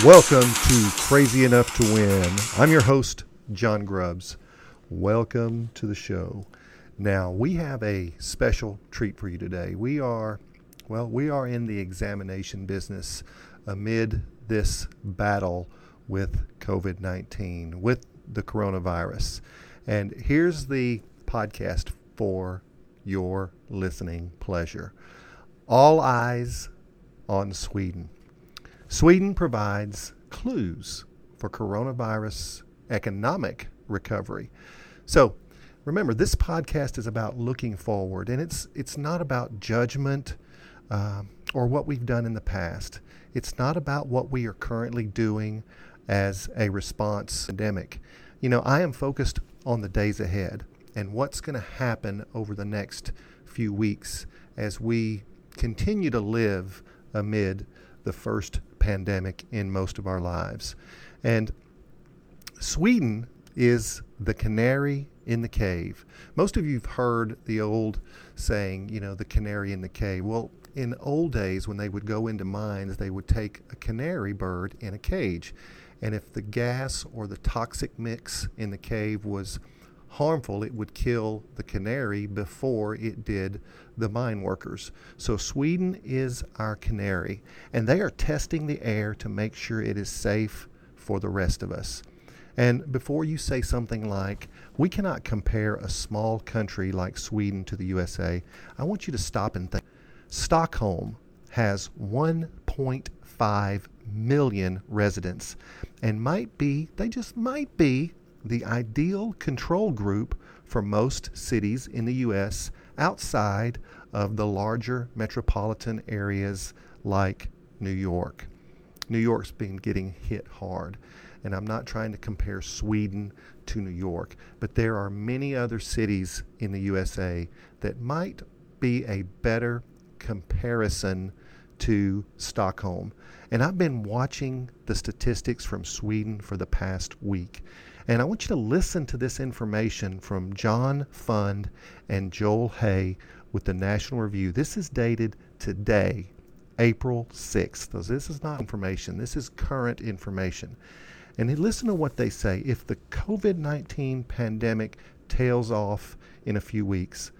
Welcome to Crazy Enough to Win. I'm your host, John Grubbs. Welcome to the show. Now, we have a special treat for you today. We are, well, we are in the examination business amid this battle with COVID 19, with the coronavirus. And here's the podcast for your listening pleasure. All eyes on Sweden. Sweden provides clues for coronavirus economic recovery. So, remember, this podcast is about looking forward, and it's it's not about judgment uh, or what we've done in the past. It's not about what we are currently doing as a response pandemic. You know, I am focused on the days ahead and what's going to happen over the next few weeks as we continue to live amid the first pandemic in most of our lives. And Sweden is the canary in the cave. Most of you have heard the old saying, you know, the canary in the cave. Well, in old days, when they would go into mines, they would take a canary bird in a cage. And if the gas or the toxic mix in the cave was harmful, it would kill the canary before it did the mine workers. So Sweden is our canary, and they are testing the air to make sure it is safe for the rest of us. And before you say something like, we cannot compare a small country like Sweden to the USA, I want you to stop and think. Stockholm has 1.5 million residents and might be, they just might be, the ideal control group for most cities in the U.S. outside of the larger metropolitan areas like New York. New York's been getting hit hard. And I'm not trying to compare Sweden to New York, but there are many other cities in the USA that might be a better comparison to Stockholm. And I've been watching the statistics from Sweden for the past week. And I want you to listen to this information from John Fund and Joel Hay with the National Review. This is dated today, April 6th. So this is not information, this is current information. And listen to what they say. If the COVID 19 pandemic tails off in a few weeks,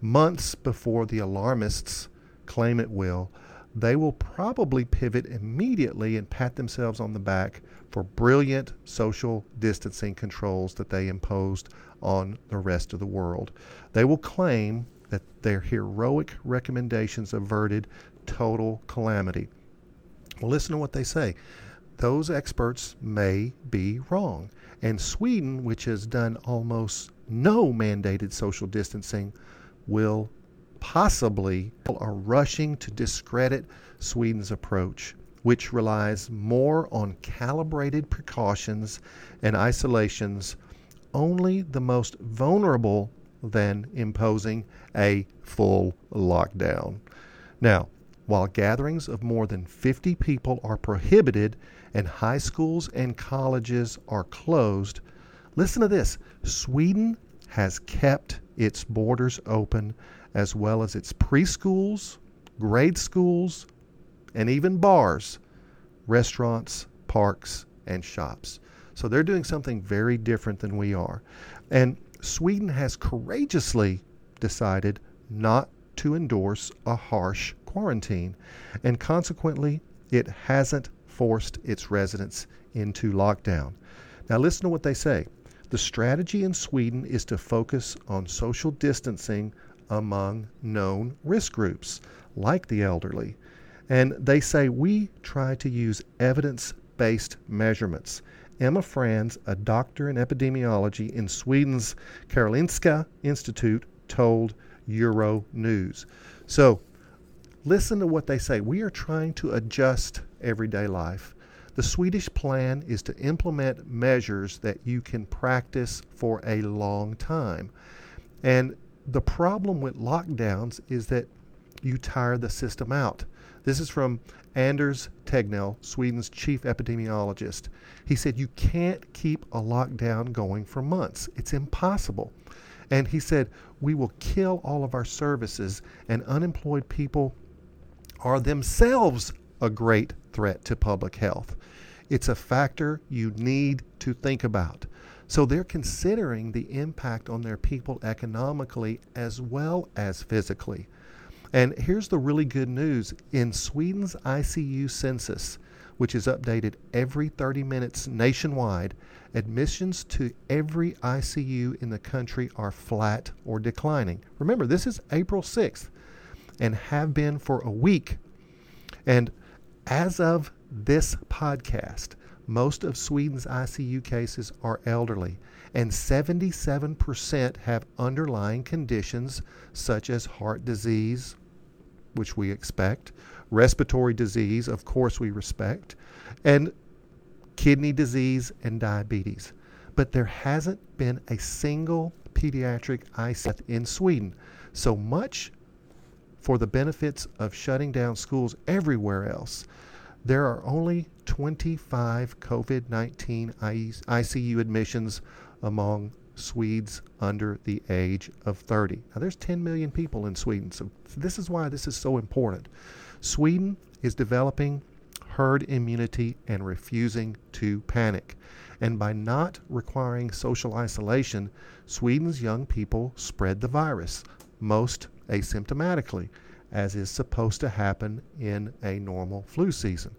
months before the alarmists claim it will, they will probably pivot immediately and pat themselves on the back for brilliant social distancing controls that they imposed on the rest of the world. They will claim that their heroic recommendations averted total calamity. Well, listen to what they say. Those experts may be wrong. And Sweden, which has done almost no mandated social distancing, will possibly are rushing to discredit Sweden's approach, which relies more on calibrated precautions and isolations, only the most vulnerable than imposing a full lockdown. Now, while gatherings of more than 50 people are prohibited and high schools and colleges are closed, listen to this Sweden has kept its borders open as well as its preschools, grade schools, and even bars, restaurants, parks, and shops. So they're doing something very different than we are. And Sweden has courageously decided not to endorse a harsh quarantine, and consequently, it hasn't forced its residents into lockdown. Now, listen to what they say. The strategy in Sweden is to focus on social distancing among known risk groups, like the elderly. And they say we try to use evidence based measurements. Emma Frans, a doctor in epidemiology in Sweden's Karolinska Institute, told Euro News. So, listen to what they say. We are trying to adjust everyday life. The Swedish plan is to implement measures that you can practice for a long time. And the problem with lockdowns is that you tire the system out. This is from Anders Tegnell, Sweden's chief epidemiologist. He said, You can't keep a lockdown going for months. It's impossible. And he said, We will kill all of our services, and unemployed people are themselves a great threat to public health. It's a factor you need to think about. So they're considering the impact on their people economically as well as physically. And here's the really good news in Sweden's ICU census, which is updated every 30 minutes nationwide, admissions to every ICU in the country are flat or declining. Remember, this is April 6th and have been for a week. And as of this podcast, most of Sweden's ICU cases are elderly, and 77% have underlying conditions such as heart disease, which we expect, respiratory disease, of course, we respect, and kidney disease and diabetes. But there hasn't been a single pediatric ICU in Sweden. So much for the benefits of shutting down schools everywhere else. There are only 25 COVID 19 ICU admissions among Swedes under the age of 30. Now, there's 10 million people in Sweden, so this is why this is so important. Sweden is developing herd immunity and refusing to panic. And by not requiring social isolation, Sweden's young people spread the virus, most asymptomatically, as is supposed to happen in a normal flu season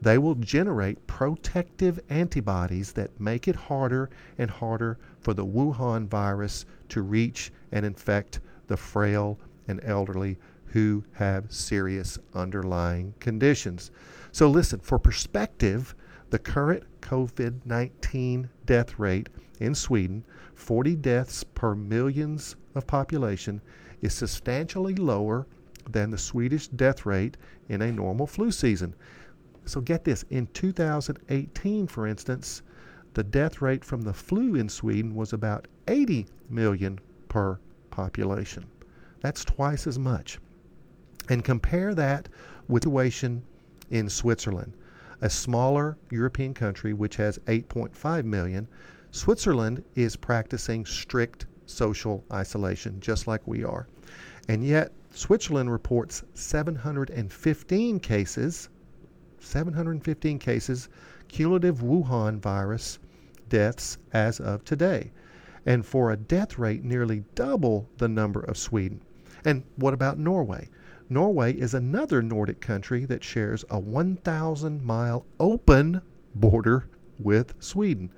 they will generate protective antibodies that make it harder and harder for the Wuhan virus to reach and infect the frail and elderly who have serious underlying conditions. So, listen, for perspective, the current COVID 19 death rate in Sweden, 40 deaths per millions of population, is substantially lower than the Swedish death rate in a normal flu season. So get this in 2018, for instance, the death rate from the flu in Sweden was about 80 million per population. That's twice as much. And compare that with the situation in Switzerland, a smaller European country which has 8.5 million. Switzerland is practicing strict social isolation, just like we are. And yet, Switzerland reports 715 cases 715 cases, cumulative Wuhan virus deaths as of today, and for a death rate nearly double the number of Sweden. And what about Norway? Norway is another Nordic country that shares a 1,000 mile open border with Sweden,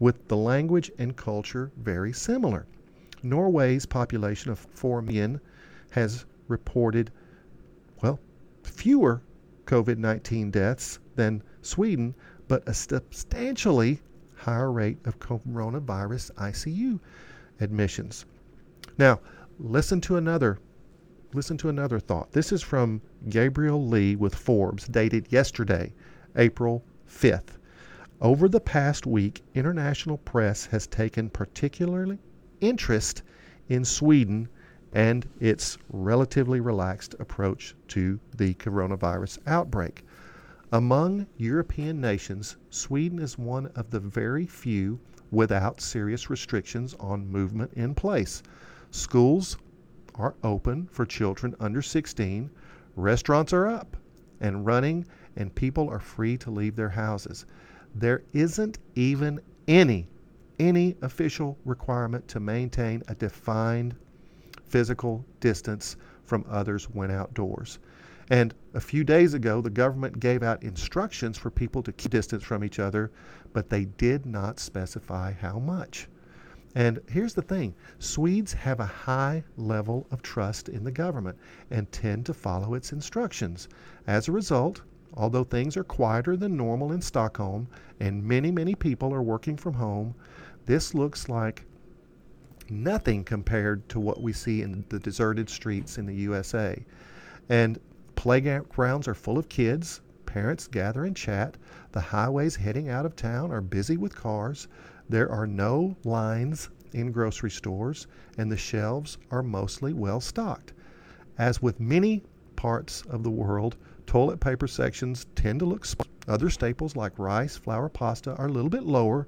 with the language and culture very similar. Norway's population of 4 million has reported, well, fewer COVID 19 deaths than Sweden, but a substantially higher rate of coronavirus ICU admissions. Now, listen to another listen to another thought. This is from Gabriel Lee with Forbes, dated yesterday, April 5th. Over the past week, international press has taken particularly interest in Sweden and its relatively relaxed approach to the coronavirus outbreak. Among European nations, Sweden is one of the very few without serious restrictions on movement in place. Schools are open for children under 16, restaurants are up and running, and people are free to leave their houses. There isn't even any any official requirement to maintain a defined physical distance from others when outdoors. And a few days ago, the government gave out instructions for people to keep distance from each other, but they did not specify how much. And here's the thing Swedes have a high level of trust in the government and tend to follow its instructions. As a result, although things are quieter than normal in Stockholm and many, many people are working from home, this looks like nothing compared to what we see in the deserted streets in the USA. And playgrounds are full of kids. Parents gather and chat. The highways heading out of town are busy with cars. There are no lines in grocery stores, and the shelves are mostly well stocked. As with many parts of the world, toilet paper sections tend to look small. Other staples like rice, flour, pasta are a little bit lower,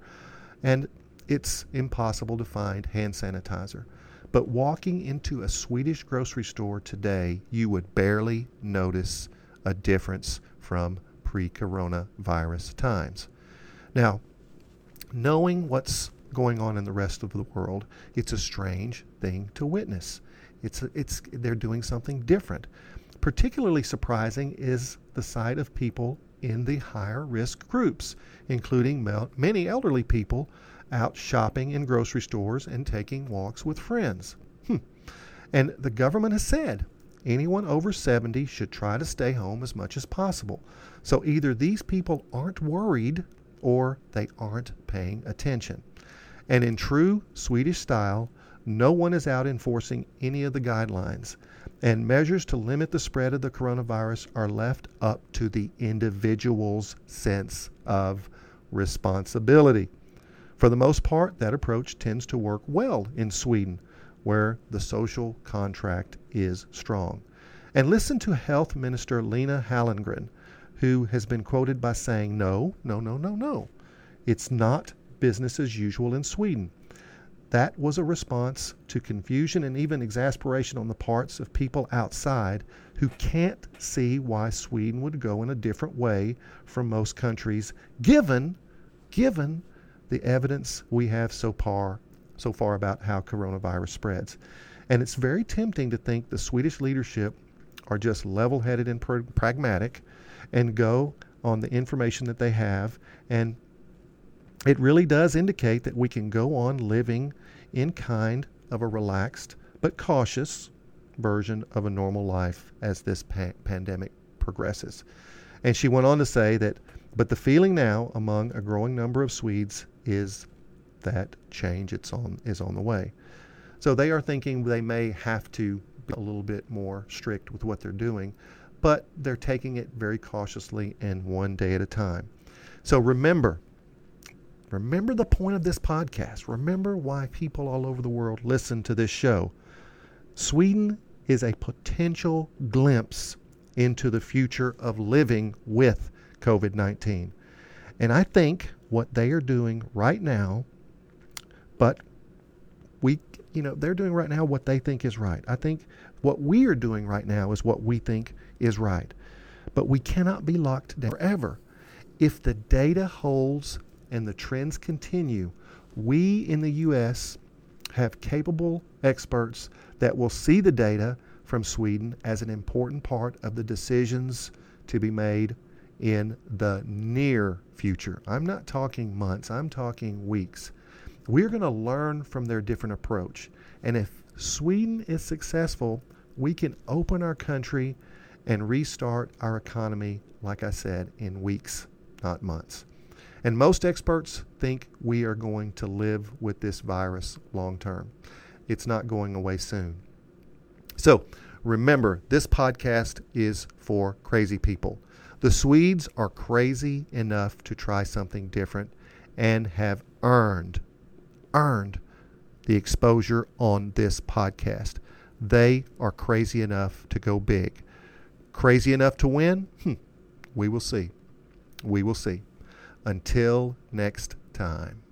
and it's impossible to find hand sanitizer. But walking into a Swedish grocery store today, you would barely notice a difference from pre coronavirus times. Now, knowing what's going on in the rest of the world, it's a strange thing to witness. It's, it's, they're doing something different. Particularly surprising is the sight of people in the higher risk groups, including many elderly people out shopping in grocery stores and taking walks with friends. Hmm. And the government has said anyone over 70 should try to stay home as much as possible. So either these people aren't worried or they aren't paying attention. And in true Swedish style, no one is out enforcing any of the guidelines. And measures to limit the spread of the coronavirus are left up to the individual's sense of responsibility. For the most part, that approach tends to work well in Sweden, where the social contract is strong. And listen to Health Minister Lena Hallengren, who has been quoted by saying, No, no, no, no, no. It's not business as usual in Sweden. That was a response to confusion and even exasperation on the parts of people outside who can't see why Sweden would go in a different way from most countries, given, given the evidence we have so far, so far about how coronavirus spreads. And it's very tempting to think the Swedish leadership are just level headed and pr- pragmatic and go on the information that they have. And it really does indicate that we can go on living in kind of a relaxed but cautious version of a normal life as this pa- pandemic progresses. And she went on to say that, but the feeling now among a growing number of Swedes is that change it's on is on the way. So they are thinking they may have to be a little bit more strict with what they're doing, but they're taking it very cautiously and one day at a time. So remember, remember the point of this podcast. Remember why people all over the world listen to this show. Sweden is a potential glimpse into the future of living with COVID 19. And I think what they are doing right now, but we, you know, they're doing right now what they think is right. I think what we are doing right now is what we think is right. But we cannot be locked down forever. If the data holds and the trends continue, we in the U.S. have capable experts that will see the data from Sweden as an important part of the decisions to be made in the near future. I'm not talking months, I'm talking weeks. We're going to learn from their different approach. And if Sweden is successful, we can open our country and restart our economy, like I said, in weeks, not months. And most experts think we are going to live with this virus long term. It's not going away soon. So remember, this podcast is for crazy people. The Swedes are crazy enough to try something different and have earned, earned the exposure on this podcast. They are crazy enough to go big. Crazy enough to win? Hmm. We will see. We will see. Until next time.